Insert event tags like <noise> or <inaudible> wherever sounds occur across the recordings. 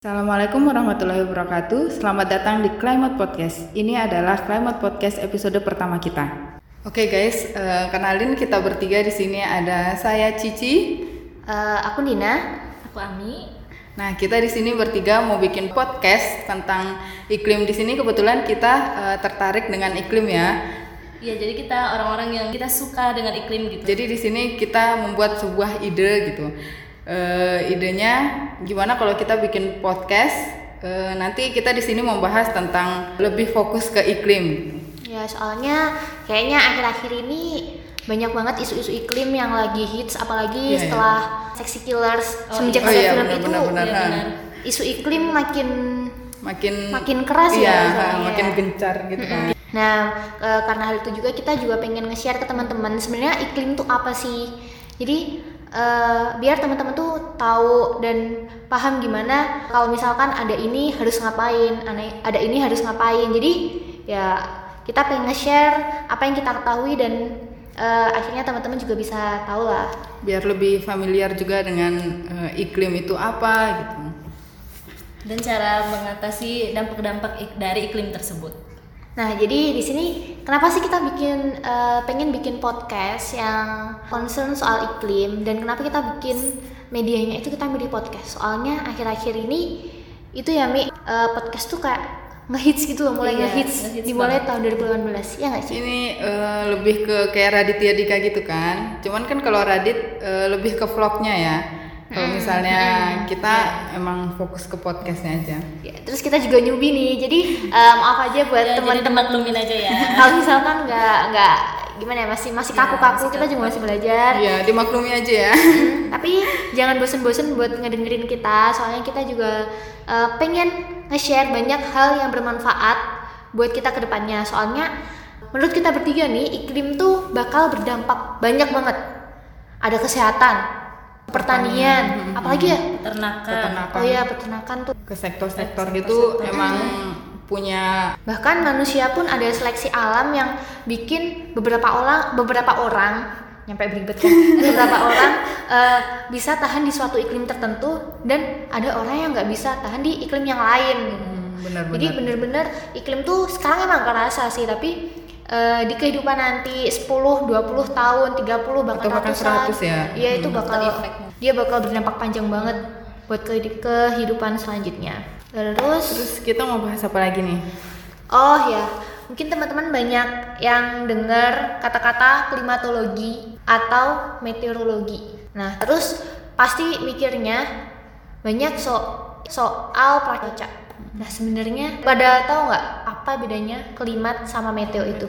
Assalamualaikum warahmatullahi wabarakatuh. Selamat datang di Climate Podcast. Ini adalah Climate Podcast episode pertama kita. Oke guys, uh, kenalin kita bertiga di sini ada saya Cici, uh, aku Nina, aku Ami. Nah kita di sini bertiga mau bikin podcast tentang iklim di sini. Kebetulan kita uh, tertarik dengan iklim ya. Iya, jadi kita orang-orang yang kita suka dengan iklim gitu. Jadi di sini kita membuat sebuah ide gitu uh, idenya gimana kalau kita bikin podcast uh, nanti kita di sini membahas tentang lebih fokus ke iklim. Ya soalnya kayaknya akhir-akhir ini banyak banget isu-isu iklim yang lagi hits apalagi yeah, setelah yeah. Sexy Killers oh, semenjak oh, iya, film benar, itu benar, benar, ya, benar. isu iklim makin makin makin keras iya, ya makin ya. gencar gitu kan. Nah, e, karena hal itu juga kita juga pengen nge-share ke teman-teman sebenarnya iklim itu apa sih. Jadi uh, biar teman-teman tuh tahu dan paham gimana kalau misalkan ada ini harus ngapain, ada ini harus ngapain. Jadi ya kita pengen nge-share apa yang kita ketahui dan uh, akhirnya teman-teman juga bisa tahu lah. Biar lebih familiar juga dengan uh, iklim itu apa gitu. Dan cara mengatasi dampak-dampak dari iklim tersebut. Nah, jadi di sini kenapa sih kita bikin uh, pengen bikin podcast yang concern soal iklim dan kenapa kita bikin medianya itu kita milih podcast? Soalnya akhir-akhir ini itu ya Mi uh, podcast tuh kayak ngehits gitu loh, mulai iya, ngehits nge dimulai tahun 2018. Ya nggak sih? Ini uh, lebih ke kayak Raditya Dika gitu kan. Cuman kan kalau Radit uh, lebih ke vlognya ya kalau misalnya hmm. kita yeah. emang fokus ke podcastnya aja. Ya, terus kita juga newbie nih, jadi um, maaf aja buat ya, teman-teman maklumin aja ya. <laughs> Kalau misalkan nggak nggak gimana ya masih masih iya, kaku-kaku, ya, kita juga masih belajar. Iya, dimaklumi aja ya. Hmm, tapi jangan bosen-bosen buat ngedengerin kita, soalnya kita juga uh, pengen nge-share banyak hal yang bermanfaat buat kita ke depannya. Soalnya menurut kita bertiga nih, iklim tuh bakal berdampak banyak banget. Ada kesehatan, pertanian, hmm, apalagi ya? Peternakan. peternakan. Oh iya peternakan tuh. Ke sektor-sektor gitu. sektor. emang punya bahkan manusia pun ada seleksi alam yang bikin beberapa orang beberapa orang nyampe beribet kan? <laughs> Beberapa orang uh, bisa tahan di suatu iklim tertentu dan ada orang yang nggak bisa tahan di iklim yang lain. Hmm, benar, jadi bener-bener iklim tuh sekarang emang kerasa sih tapi uh, di kehidupan nanti 10, 20 tahun, 30 bahkan Atau bahkan ratusan. 100 ya. Iya, itu hmm. bakal dia bakal berdampak panjang banget buat ke kehidupan selanjutnya. Terus terus kita mau bahas apa lagi nih? Oh ya, mungkin teman-teman banyak yang dengar kata-kata klimatologi atau meteorologi. Nah, terus pasti mikirnya banyak so soal pracuaca Nah sebenarnya pada tahu nggak apa bedanya klimat sama meteo itu?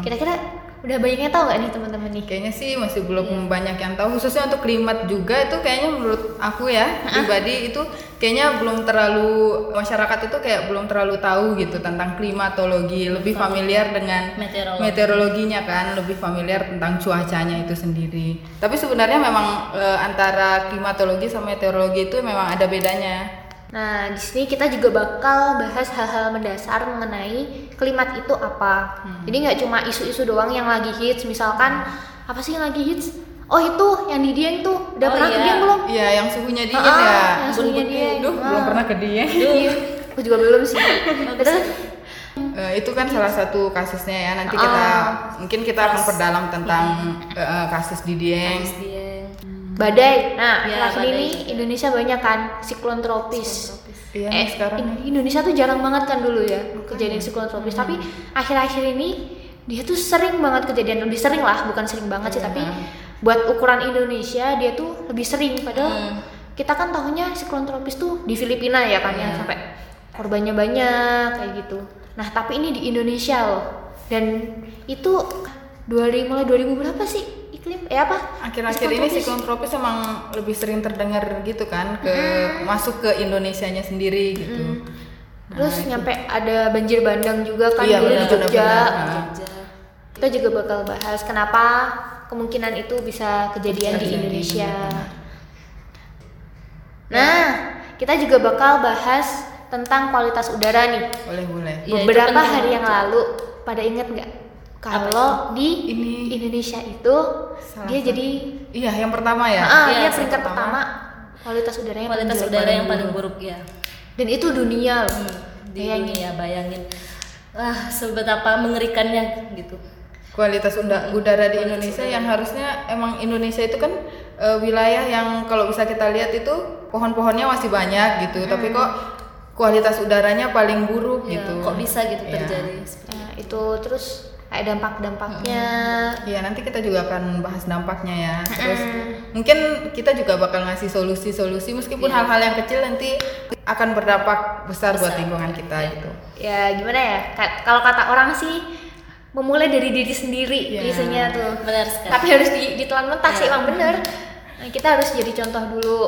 Kira-kira udah banyak yang tahu nggak nih teman-teman nih? Kayaknya sih masih belum yeah. banyak yang tahu khususnya untuk klimat juga itu kayaknya menurut aku ya pribadi itu kayaknya belum terlalu masyarakat itu kayak belum terlalu tahu gitu tentang klimatologi lebih familiar dengan Meteorologi. meteorologinya kan lebih familiar tentang cuacanya itu sendiri tapi sebenarnya memang e, antara klimatologi sama meteorologi itu memang ada bedanya Nah, di sini kita juga bakal bahas hal-hal mendasar mengenai klimat itu apa. Hmm. Jadi nggak cuma isu-isu doang yang lagi hits, misalkan hmm. apa sih yang lagi hits? Oh itu yang di Dieng tuh udah oh, pernah iya. ke Dieng belum? Iya yang suhunya dingin ah, ya. Yang suhunya Dieng. Duh, belum pernah ke Dieng. Iya, aku juga belum sih. Terus Uh, itu kan salah satu kasusnya ya. Nanti kita uh, mungkin kita akan perdalam tentang uh, kasus di Dieng. Kasus Dieng badai. Nah, ya, akhir ini Indonesia banyak kan siklon tropis. Iya, eh, sekarang Indonesia tuh jarang banget kan dulu ya kejadian siklon tropis. Hmm. Tapi akhir-akhir ini dia tuh sering banget kejadian lebih sering lah, bukan sering banget sih, tapi iya. buat ukuran Indonesia dia tuh lebih sering. Padahal hmm. kita kan tahunya siklon tropis tuh di Filipina ya kan ya sampai korbannya banyak kayak gitu. Nah, tapi ini di Indonesia loh. Dan itu 2000 mulai 2000 berapa sih? Eh apa? Akhir-akhir ini siklon tropis emang lebih sering terdengar gitu kan ke hmm. masuk ke Indonesia nya sendiri gitu. Hmm. terus nah, nyampe ada banjir bandang juga kan iya, di Jogja. Jogja. Kita juga bakal bahas kenapa kemungkinan itu bisa kejadian di Indonesia. nah kita juga bakal bahas tentang kualitas udara nih. Boleh boleh. Beberapa ya, hari yang lalu pada inget nggak kalau di ini Indonesia itu Salah dia jadi iya yang pertama ya? Ah, iya, peringkat pertama, pertama. Kualitas udara yang kualitas udara yang paling buruk ya dan itu dunia loh. Di Bayangin. dunia bayangin. Ah seberapa mengerikannya gitu. Kualitas udara di Indonesia yang harusnya emang Indonesia itu kan eh, wilayah yang kalau bisa kita lihat itu pohon-pohonnya masih banyak gitu. Tapi kok kualitas udaranya paling buruk Ya, gitu. kok bisa gitu Ya. terjadi Nah, itu terus kayak dampak-dampaknya Iya nanti kita juga akan bahas dampaknya ya. Terus mungkin kita juga bakal ngasih solusi-solusi meskipun Iya. hal-hal yang kecil nanti akan berdampak besar, buat lingkungan kita gitu. ya gimana ya Ka- kalau kata orang sih memulai dari diri sendiri Ya. biasanya tuh benar sekali tapi harus di, ditelan mentah sih Ya. emang bener Nah, kita harus jadi contoh dulu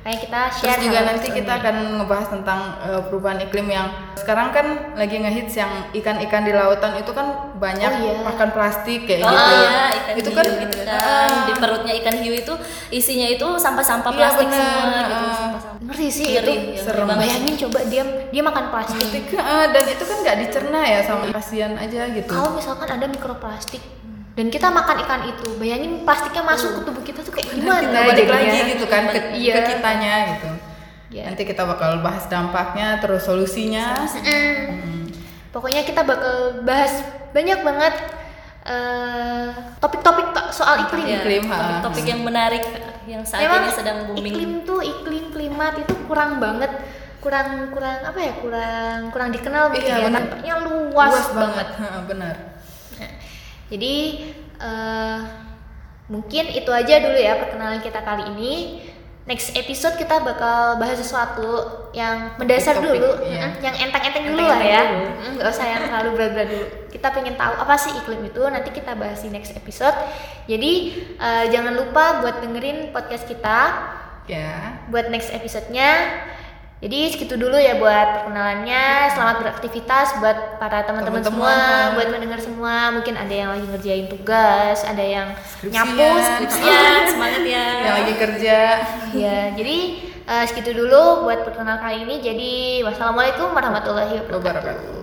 kayak kita Terus share juga hal nanti kita akan ngebahas tentang eh, perubahan iklim yang sekarang kan lagi ngehits yang ikan-ikan di lautan itu kan banyak Oh, iya. makan plastik kayak Oh gitu. iya, ikan itu hiu kan gitu kan. ah, Di perutnya ikan hiu itu isinya itu sampah-sampah Iya, plastik bener. semua gitu, Ah. sampah-sampah. ngeri sih Ngeri, itu ya, serem banget. bayangin coba dia dia makan plastik ah, dan itu kan nggak dicerna ya sama kasihan aja gitu. kalau misalkan ada mikroplastik dan kita makan ikan itu bayangin plastiknya masuk ke tubuh kita tuh kayak gimana kita balik jadinya? lagi gitu kan ke, Iya. ke kitanya gitu. Iya. Nanti kita bakal bahas dampaknya terus solusinya. Mm. Pokoknya kita bakal bahas banyak banget eh, topik-topik to- soal iklim. Ya, Iklim, ha. topik-topik yang menarik yang saat Memang ini sedang booming iklim tuh iklim klimat itu kurang banget kurang kurang apa ya kurang kurang dikenal mungkin Iya, ya luas, Luas banget. Ha, benar. Jadi eh, mungkin itu aja dulu ya perkenalan kita kali ini. Next episode kita bakal bahas sesuatu yang mendasar Topik-topik, dulu, iya. Yang enteng-enteng dulu lah ya. Dulu. Nggak usah yang terlalu berat-berat dulu. Kita pengen tahu apa sih iklim itu, nanti kita bahas di next episode. Jadi eh, jangan lupa buat dengerin podcast kita Ya. buat next episode-nya. Jadi segitu dulu ya buat perkenalannya. Selamat beraktivitas buat para teman-teman semua, buat mendengar semua. Mungkin ada yang lagi ngerjain tugas, ada yang Skripsian. nyapu, skripsian. ya <laughs> semangat ya Yang lagi kerja. ya, jadi eh, segitu dulu buat perkenalan kali ini. Jadi wassalamualaikum warahmatullahi. Wabarakatuh.